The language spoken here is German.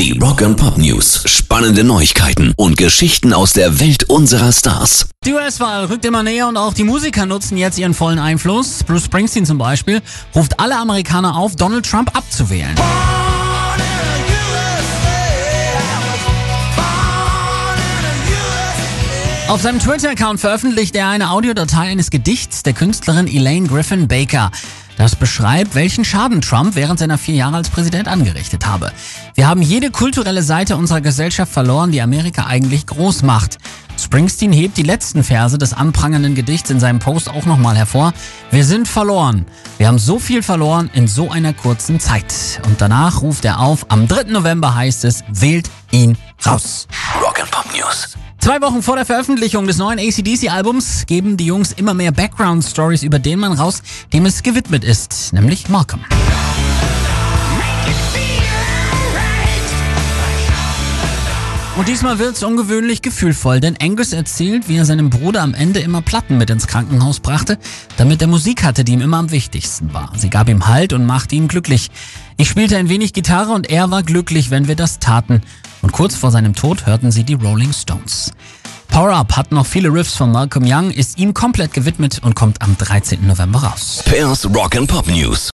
Die Rock and Pop News. Spannende Neuigkeiten und Geschichten aus der Welt unserer Stars. Die US-Wahl rückt immer näher und auch die Musiker nutzen jetzt ihren vollen Einfluss. Bruce Springsteen zum Beispiel ruft alle Amerikaner auf, Donald Trump abzuwählen. Auf seinem Twitter-Account veröffentlicht er eine Audiodatei eines Gedichts der Künstlerin Elaine Griffin Baker. Das beschreibt, welchen Schaden Trump während seiner vier Jahre als Präsident angerichtet habe. Wir haben jede kulturelle Seite unserer Gesellschaft verloren, die Amerika eigentlich groß macht. Springsteen hebt die letzten Verse des anprangernden Gedichts in seinem Post auch nochmal hervor. Wir sind verloren. Wir haben so viel verloren in so einer kurzen Zeit. Und danach ruft er auf, am 3. November heißt es, wählt ihn raus. Rock and Pop News. Zwei Wochen vor der Veröffentlichung des neuen ACDC-Albums geben die Jungs immer mehr Background-Stories über den Mann raus, dem es gewidmet ist, nämlich Malcolm. Und diesmal wird's ungewöhnlich gefühlvoll, denn Angus erzählt, wie er seinem Bruder am Ende immer Platten mit ins Krankenhaus brachte, damit er Musik hatte, die ihm immer am wichtigsten war. Sie gab ihm Halt und machte ihn glücklich. Ich spielte ein wenig Gitarre und er war glücklich, wenn wir das taten. Und kurz vor seinem Tod hörten sie die Rolling Stones. Power Up hat noch viele Riffs von Malcolm Young, ist ihm komplett gewidmet und kommt am 13. November raus. Pairs Rock and Pop News.